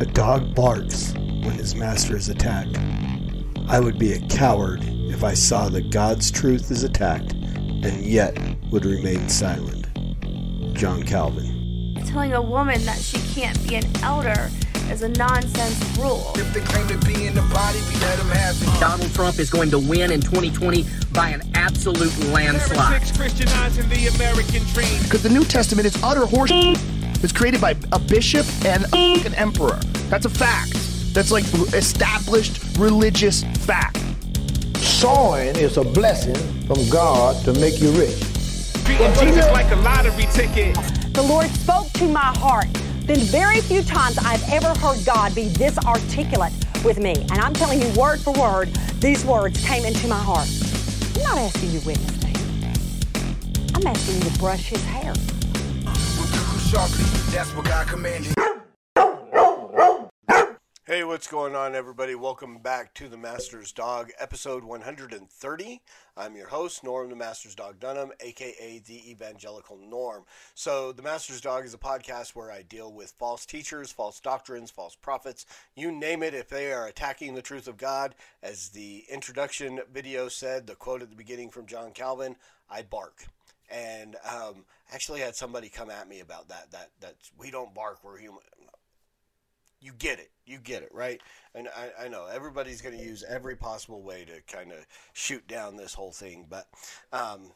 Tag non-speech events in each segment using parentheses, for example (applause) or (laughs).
A dog barks when his master is attacked. I would be a coward if I saw that God's truth is attacked and yet would remain silent. John Calvin. Telling a woman that she can't be an elder is a nonsense rule. If they claim to be in the body, we let them have it. Donald Trump is going to win in 2020 by an absolute landslide. Heretics Christianizing the American dream. Because the New Testament is utter horse. It's created by a bishop and a an emperor. That's a fact. That's like established religious fact. Sowing is a blessing from God to make you rich. Treating Jesus like a lottery ticket. The Lord spoke to my heart. Been very few times I've ever heard God be this articulate with me. And I'm telling you, word for word, these words came into my heart. I'm not asking you to witness me. I'm asking you to brush his hair. We'll do sharply. That's what God commanded. What's going on, everybody? Welcome back to The Master's Dog, episode 130. I'm your host, Norm the Master's Dog Dunham, aka the Evangelical Norm. So, The Master's Dog is a podcast where I deal with false teachers, false doctrines, false prophets, you name it. If they are attacking the truth of God, as the introduction video said, the quote at the beginning from John Calvin, I bark. And um, actually had somebody come at me about that. That that we don't bark, we're human you get it. You get it, right? And I, I know everybody's going to use every possible way to kind of shoot down this whole thing, but um,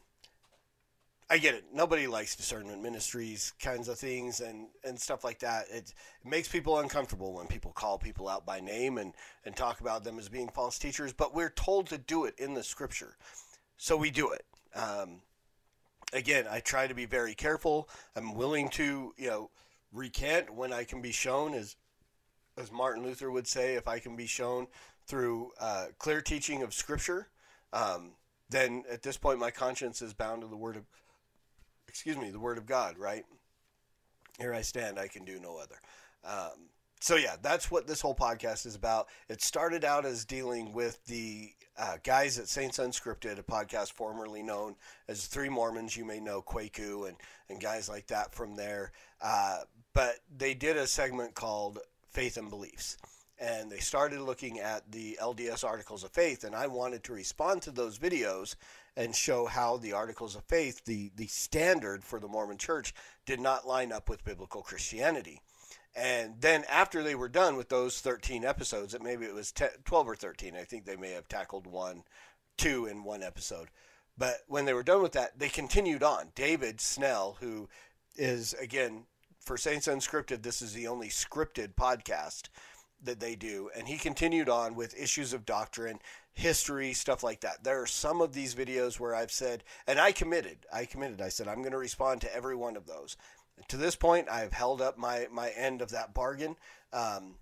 I get it. Nobody likes discernment ministries kinds of things and, and stuff like that. It, it makes people uncomfortable when people call people out by name and, and talk about them as being false teachers, but we're told to do it in the scripture. So we do it. Um, again, I try to be very careful. I'm willing to, you know, recant when I can be shown as as Martin Luther would say, if I can be shown through uh, clear teaching of Scripture, um, then at this point my conscience is bound to the Word of, excuse me, the Word of God. Right here I stand; I can do no other. Um, so yeah, that's what this whole podcast is about. It started out as dealing with the uh, guys at Saints Unscripted, a podcast formerly known as Three Mormons. You may know Kwaku and and guys like that from there. Uh, but they did a segment called faith and beliefs. And they started looking at the LDS Articles of Faith, and I wanted to respond to those videos and show how the Articles of Faith, the, the standard for the Mormon Church, did not line up with biblical Christianity. And then after they were done with those 13 episodes, that maybe it was 10, 12 or 13, I think they may have tackled one, two in one episode. But when they were done with that, they continued on. David Snell, who is, again, for Saints Unscripted, this is the only scripted podcast that they do. And he continued on with issues of doctrine, history, stuff like that. There are some of these videos where I've said, and I committed, I committed, I said, I'm going to respond to every one of those. To this point, I've held up my, my end of that bargain. Um,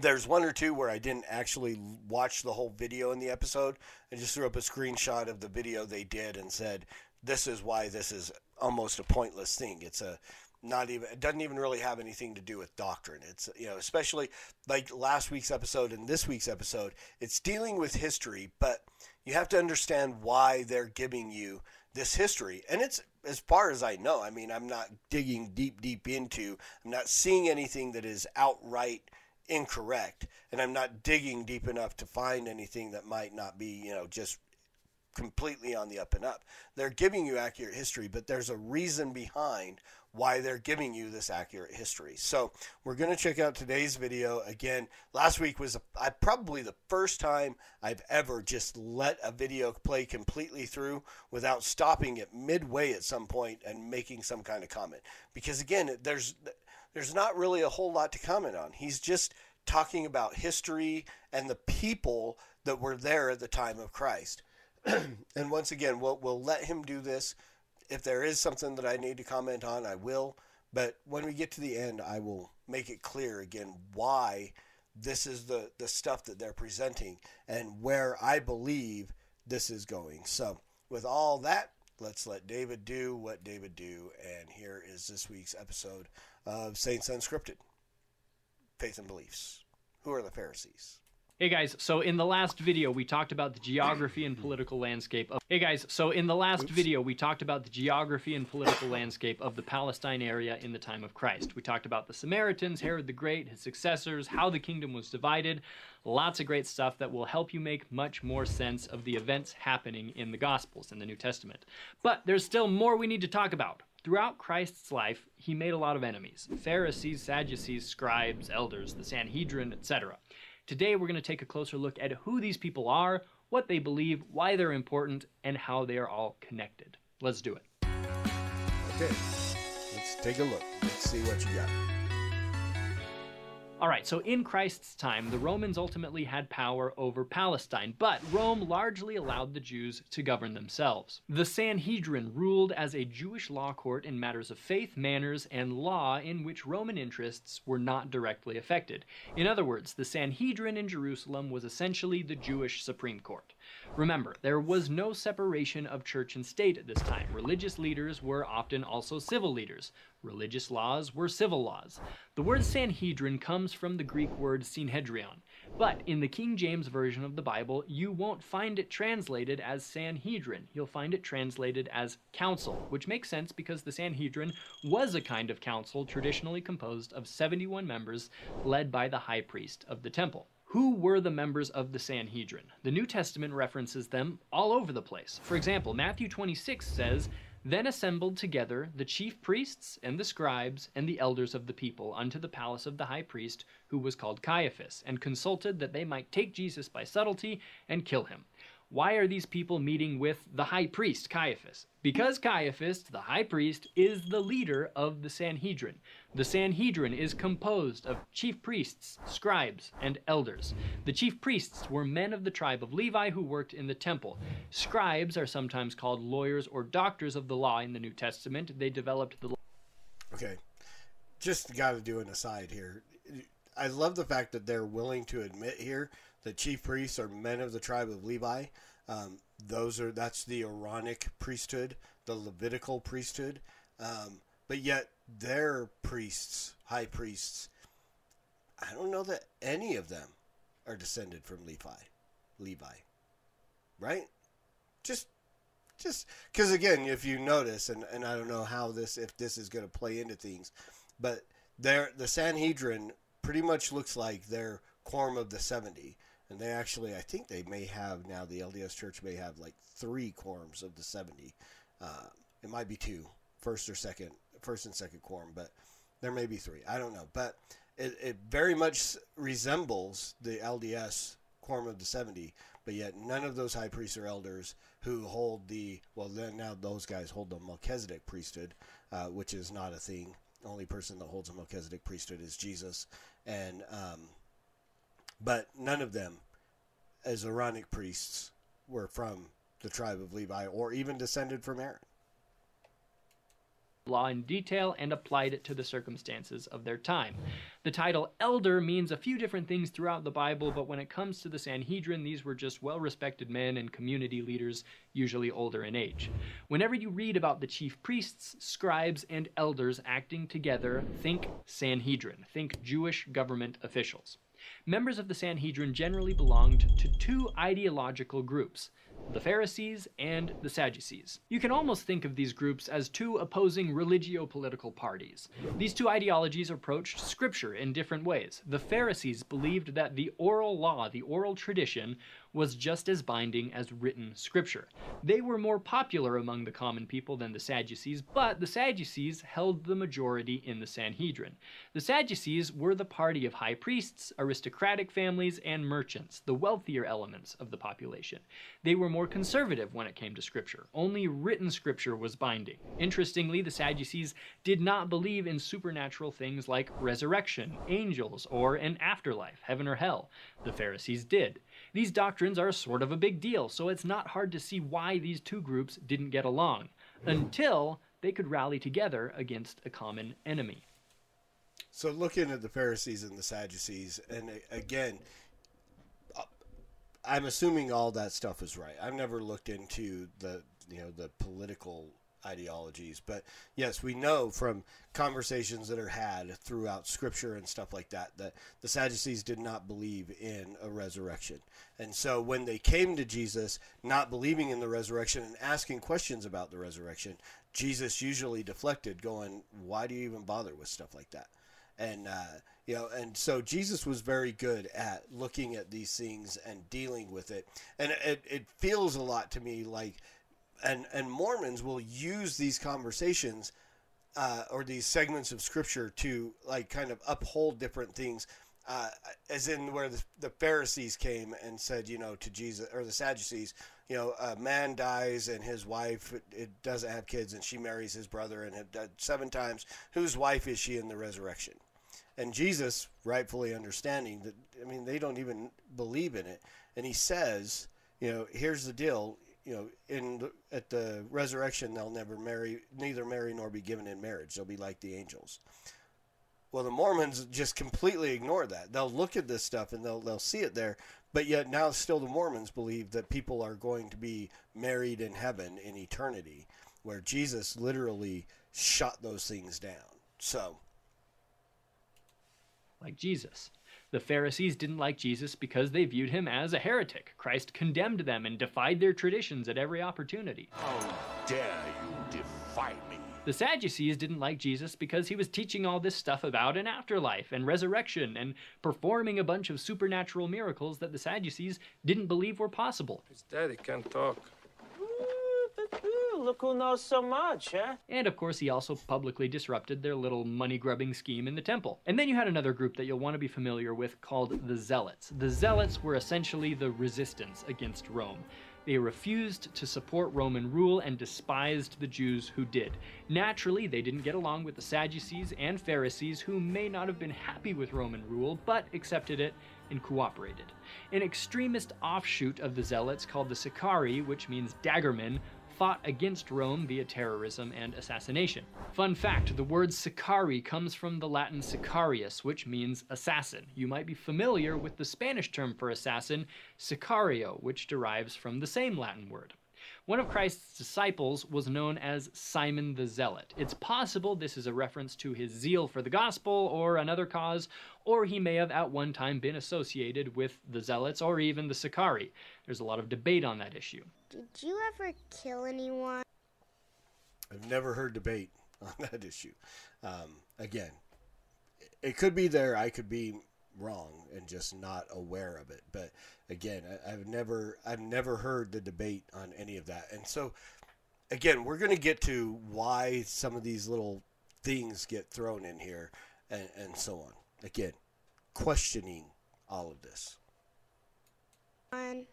there's one or two where I didn't actually watch the whole video in the episode. I just threw up a screenshot of the video they did and said, this is why this is almost a pointless thing. It's a not even it doesn't even really have anything to do with doctrine. It's you know especially like last week's episode and this week's episode it's dealing with history but you have to understand why they're giving you this history. And it's as far as i know i mean i'm not digging deep deep into i'm not seeing anything that is outright incorrect. And i'm not digging deep enough to find anything that might not be you know just completely on the up and up they're giving you accurate history but there's a reason behind why they're giving you this accurate history. So we're going to check out today's video. Again, last week was a, I, probably the first time I've ever just let a video play completely through without stopping it midway at some point and making some kind of comment. Because again, there's there's not really a whole lot to comment on. He's just talking about history and the people that were there at the time of Christ. (clears throat) and once again, we'll, we'll let him do this if there is something that I need to comment on, I will. But when we get to the end, I will make it clear again why this is the, the stuff that they're presenting and where I believe this is going. So, with all that, let's let David do what David do. And here is this week's episode of Saints Unscripted Faith and Beliefs. Who are the Pharisees? Hey guys, so in the last video we talked about the geography and political landscape of Hey guys, so in the last video we talked about the geography and political landscape of the Palestine area in the time of Christ. We talked about the Samaritans, Herod the Great, his successors, how the kingdom was divided. Lots of great stuff that will help you make much more sense of the events happening in the Gospels in the New Testament. But there's still more we need to talk about. Throughout Christ's life, he made a lot of enemies Pharisees, Sadducees, scribes, elders, the Sanhedrin, etc. Today, we're going to take a closer look at who these people are, what they believe, why they're important, and how they are all connected. Let's do it. Okay, let's take a look. Let's see what you got. All right, so in Christ's time, the Romans ultimately had power over Palestine, but Rome largely allowed the Jews to govern themselves. The Sanhedrin ruled as a Jewish law court in matters of faith, manners, and law in which Roman interests were not directly affected. In other words, the Sanhedrin in Jerusalem was essentially the Jewish Supreme Court. Remember, there was no separation of church and state at this time. Religious leaders were often also civil leaders. Religious laws were civil laws. The word Sanhedrin comes from the Greek word synedrion, but in the King James Version of the Bible, you won't find it translated as Sanhedrin. You'll find it translated as council, which makes sense because the Sanhedrin was a kind of council traditionally composed of 71 members led by the high priest of the temple. Who were the members of the Sanhedrin? The New Testament references them all over the place. For example, Matthew 26 says, then assembled together the chief priests and the scribes and the elders of the people unto the palace of the high priest, who was called Caiaphas, and consulted that they might take Jesus by subtlety and kill him. Why are these people meeting with the high priest, Caiaphas? Because Caiaphas, the high priest, is the leader of the Sanhedrin. The Sanhedrin is composed of chief priests, scribes, and elders. The chief priests were men of the tribe of Levi who worked in the temple. Scribes are sometimes called lawyers or doctors of the law in the New Testament. They developed the Okay, just got to do an aside here. I love the fact that they're willing to admit here that chief priests are men of the tribe of Levi. Um, those are that's the Aaronic priesthood, the Levitical priesthood. Um, but yet their priests, high priests, I don't know that any of them are descended from Levi. Levi, right? Just, just because again, if you notice, and, and I don't know how this if this is going to play into things, but there the Sanhedrin pretty much looks like their quorum of the seventy and they actually I think they may have now the LDS Church may have like three quorums of the seventy. Uh, it might be two, first or second, first and second quorum, but there may be three. I don't know, but it, it very much resembles the LDS quorum of the seventy, but yet none of those high priests or elders who hold the well then now those guys hold the Melchizedek priesthood, uh, which is not a thing. The only person that holds a Melchizedek priesthood is Jesus, and um, but none of them, as Aaronic priests, were from the tribe of Levi or even descended from Aaron. law in detail and applied it to the circumstances of their time. The title elder means a few different things throughout the Bible, but when it comes to the Sanhedrin, these were just well respected men and community leaders, usually older in age. Whenever you read about the chief priests, scribes, and elders acting together, think Sanhedrin, think Jewish government officials. Members of the Sanhedrin generally belonged to two ideological groups the Pharisees and the Sadducees. You can almost think of these groups as two opposing religio political parties. These two ideologies approached Scripture in different ways. The Pharisees believed that the oral law, the oral tradition, was just as binding as written scripture. They were more popular among the common people than the Sadducees, but the Sadducees held the majority in the Sanhedrin. The Sadducees were the party of high priests, aristocratic families, and merchants, the wealthier elements of the population. They were more conservative when it came to scripture. Only written scripture was binding. Interestingly, the Sadducees did not believe in supernatural things like resurrection, angels, or an afterlife, heaven or hell. The Pharisees did. These doctrines are sort of a big deal, so it's not hard to see why these two groups didn't get along until they could rally together against a common enemy. So looking at the Pharisees and the Sadducees, and again, uh, I'm assuming all that stuff is right. I've never looked into the you know the political ideologies. But yes, we know from conversations that are had throughout Scripture and stuff like that that the Sadducees did not believe in a resurrection. And so when they came to Jesus, not believing in the resurrection and asking questions about the resurrection, Jesus usually deflected, going, "Why do you even bother with stuff like that?" and uh, you know, and so Jesus was very good at looking at these things and dealing with it, and it, it feels a lot to me like, and and Mormons will use these conversations. Uh, or these segments of scripture to like kind of uphold different things uh, as in where the, the, Pharisees came and said, you know, to Jesus or the Sadducees, you know, a man dies and his wife it, doesn't have kids and she marries his brother and had died seven times. Whose wife is she in the resurrection? And Jesus, rightfully understanding that, I mean, they don't even believe in it. And he says, you know, here's the deal. You know, in the, at the resurrection, they'll never marry, neither marry nor be given in marriage. They'll be like the angels. Well, the Mormons just completely ignore that. They'll look at this stuff and they'll they'll see it there, but yet now still the Mormons believe that people are going to be married in heaven in eternity, where Jesus literally shut those things down. So, like Jesus. The Pharisees didn't like Jesus because they viewed him as a heretic. Christ condemned them and defied their traditions at every opportunity. How dare you defy me? The Sadducees didn't like Jesus because he was teaching all this stuff about an afterlife and resurrection and performing a bunch of supernatural miracles that the Sadducees didn't believe were possible. His daddy can't talk. Look who knows so much, huh? And of course, he also publicly disrupted their little money grubbing scheme in the temple. And then you had another group that you'll want to be familiar with called the Zealots. The Zealots were essentially the resistance against Rome. They refused to support Roman rule and despised the Jews who did. Naturally, they didn't get along with the Sadducees and Pharisees, who may not have been happy with Roman rule, but accepted it and cooperated. An extremist offshoot of the Zealots called the Sicarii, which means daggermen, fought against Rome via terrorism and assassination. Fun fact the word Sicarii comes from the Latin sicarius, which means assassin. You might be familiar with the Spanish term for assassin, sicario, which derives from the same Latin word. One of Christ's disciples was known as Simon the Zealot. It's possible this is a reference to his zeal for the gospel or another cause, or he may have at one time been associated with the Zealots or even the Sicarii. There's a lot of debate on that issue. Did you ever kill anyone? I've never heard debate (laughs) on that issue. Um, again, it could be there. I could be wrong and just not aware of it. But again, I, have never I've never heard the debate on any of that. And so again, we're going to get to why some of these little things get thrown in here and, and so on. Again, questioning all of this. One.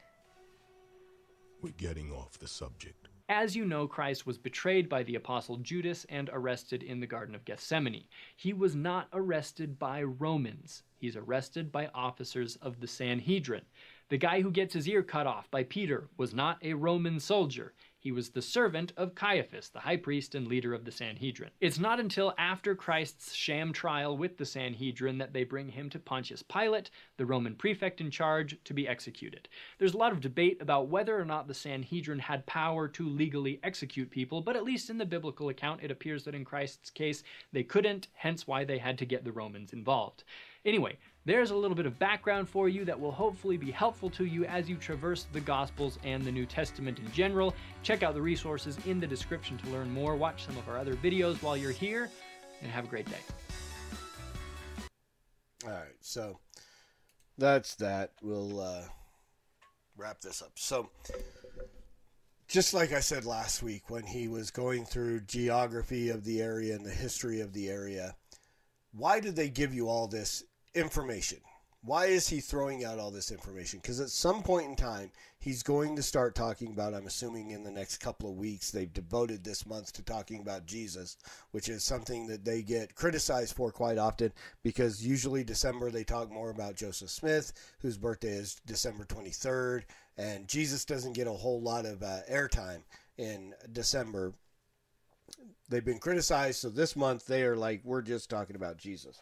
We're getting off the subject. As you know, Christ was betrayed by the apostle Judas and arrested in the Garden of Gethsemane. He was not arrested by Romans. He's arrested by officers of the Sanhedrin. The guy who gets his ear cut off by Peter was not a Roman soldier. He was the servant of Caiaphas, the high priest and leader of the Sanhedrin. It's not until after Christ's sham trial with the Sanhedrin that they bring him to Pontius Pilate, the Roman prefect in charge, to be executed. There's a lot of debate about whether or not the Sanhedrin had power to legally execute people, but at least in the biblical account, it appears that in Christ's case, they couldn't, hence why they had to get the Romans involved. Anyway, there's a little bit of background for you that will hopefully be helpful to you as you traverse the Gospels and the New Testament in general. Check out the resources in the description to learn more. Watch some of our other videos while you're here, and have a great day. All right, so that's that. We'll uh, wrap this up. So, just like I said last week when he was going through geography of the area and the history of the area, why did they give you all this information. Why is he throwing out all this information? Because at some point in time, he's going to start talking about, I'm assuming in the next couple of weeks, they've devoted this month to talking about Jesus, which is something that they get criticized for quite often because usually December they talk more about Joseph Smith, whose birthday is December 23rd, and Jesus doesn't get a whole lot of uh, airtime in December. They've been criticized, so this month they are like, we're just talking about Jesus.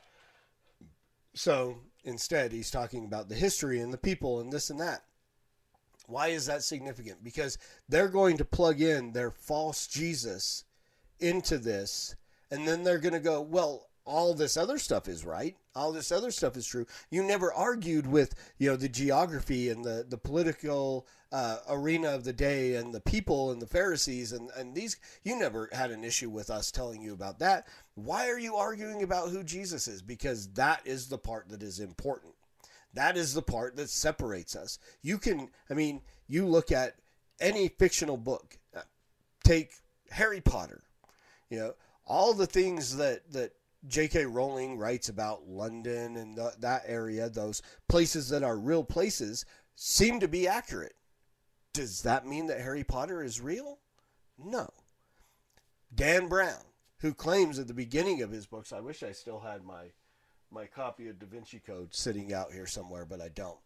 So instead, he's talking about the history and the people and this and that. Why is that significant? Because they're going to plug in their false Jesus into this, and then they're going to go, well, all this other stuff is right. All this other stuff is true. You never argued with, you know, the geography and the, the political uh, arena of the day and the people and the Pharisees and, and these. You never had an issue with us telling you about that. Why are you arguing about who Jesus is? Because that is the part that is important. That is the part that separates us. You can, I mean, you look at any fictional book, take Harry Potter, you know, all the things that, that J.K. Rowling writes about London and the, that area, those places that are real places, seem to be accurate. Does that mean that Harry Potter is real? No. Dan Brown, who claims at the beginning of his books, I wish I still had my my copy of Da Vinci Code sitting out here somewhere, but I don't.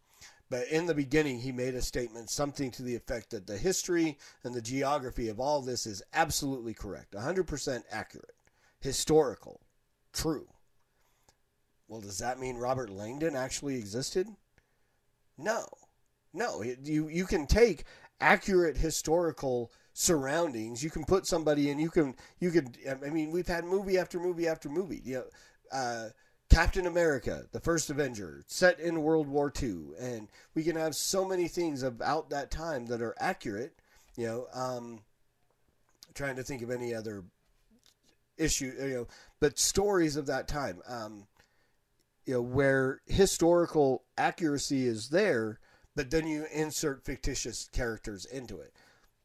But in the beginning, he made a statement, something to the effect that the history and the geography of all this is absolutely correct, 100% accurate, historical, true. Well, does that mean Robert Langdon actually existed? No. No. You, you can take accurate historical surroundings. You can put somebody in. You can you can. I mean, we've had movie after movie after movie. You know, uh, Captain America, the first Avenger, set in World War II, and we can have so many things about that time that are accurate. You know, um, trying to think of any other issue. You know, but stories of that time. Um, you know, where historical accuracy is there, but then you insert fictitious characters into it.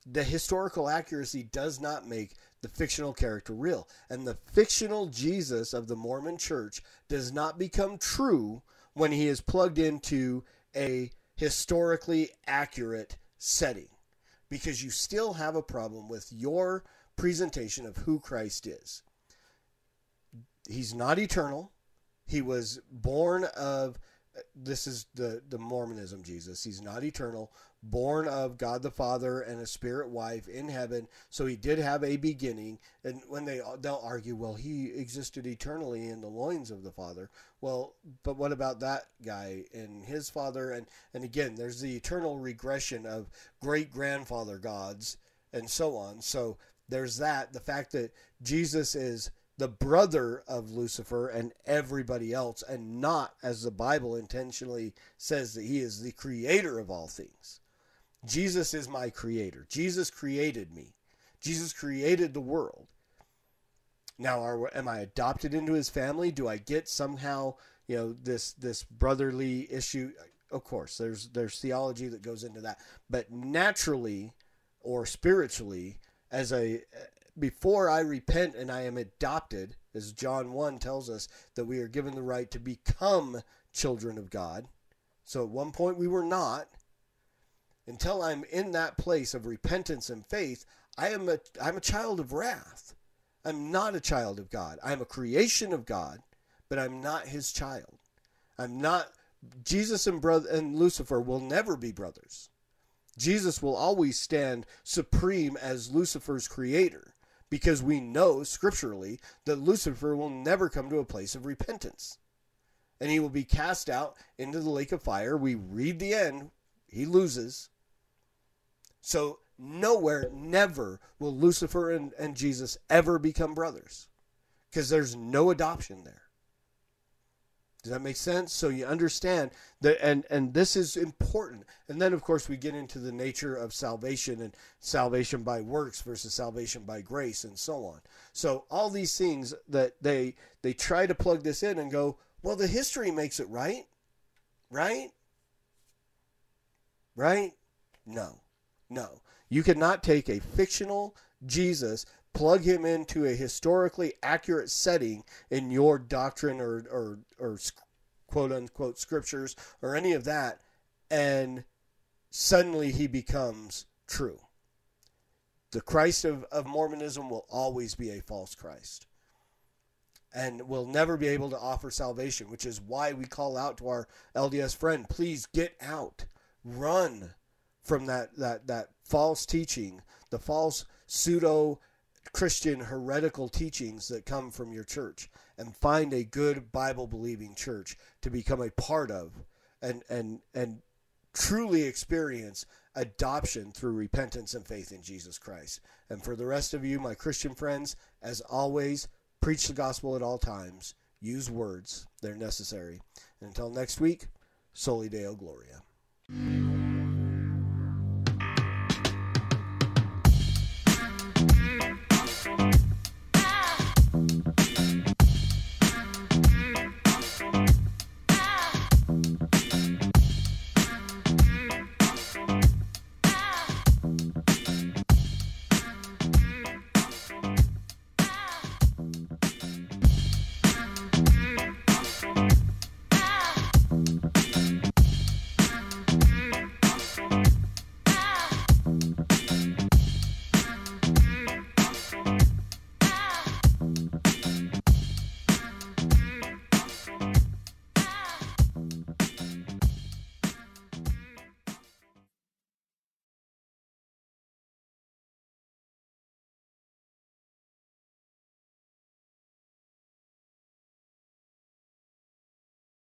The historical accuracy does not make the fictional character real. And the fictional Jesus of the Mormon church does not become true when he is plugged into a historically accurate setting because you still have a problem with your presentation of who Christ is. He's not eternal. He was born of this is the the Mormonism Jesus. He's not eternal, born of God the Father and a spirit wife in heaven. So he did have a beginning. And when they they'll argue, well, he existed eternally in the loins of the Father. Well, but what about that guy and his father? And and again, there's the eternal regression of great grandfather gods and so on. So there's that. The fact that Jesus is the brother of Lucifer and everybody else, and not, as the Bible intentionally says, that he is the creator of all things. Jesus is my creator. Jesus created me. Jesus created the world. Now, are, am I adopted into his family? Do I get somehow, you know, this this brotherly issue? Of course, there's there's theology that goes into that, but naturally or spiritually, as a before I repent and I am adopted, as John 1 tells us that we are given the right to become children of God. So at one point we were not. Until I'm in that place of repentance and faith, I am a I'm a child of wrath. I'm not a child of God. I'm a creation of God, but I'm not his child. I'm not Jesus and brother and Lucifer will never be brothers. Jesus will always stand supreme as Lucifer's creator because we know scripturally that Lucifer will never come to a place of repentance. And he will be cast out into the lake of fire. We read the end, he loses. So, nowhere, never will Lucifer and, and Jesus ever become brothers because there's no adoption there. Does that make sense? So you understand that, and and this is important. And then, of course, we get into the nature of salvation and salvation by works versus salvation by grace, and so on. So all these things that they they try to plug this in and go, well, the history makes it right, right, right. No, no, you cannot take a fictional Jesus plug him into a historically accurate setting in your doctrine or, or, or quote unquote scriptures or any of that, and suddenly he becomes true. The Christ of, of Mormonism will always be a false Christ and will never be able to offer salvation, which is why we call out to our LDS friend, please get out, run from that, that, that false teaching, the false pseudo Christian heretical teachings that come from your church and find a good Bible believing church to become a part of and and and truly experience adoption through repentance and faith in Jesus Christ. And for the rest of you, my Christian friends, as always, preach the gospel at all times. Use words, they're necessary. And until next week, Soli Deo Gloria.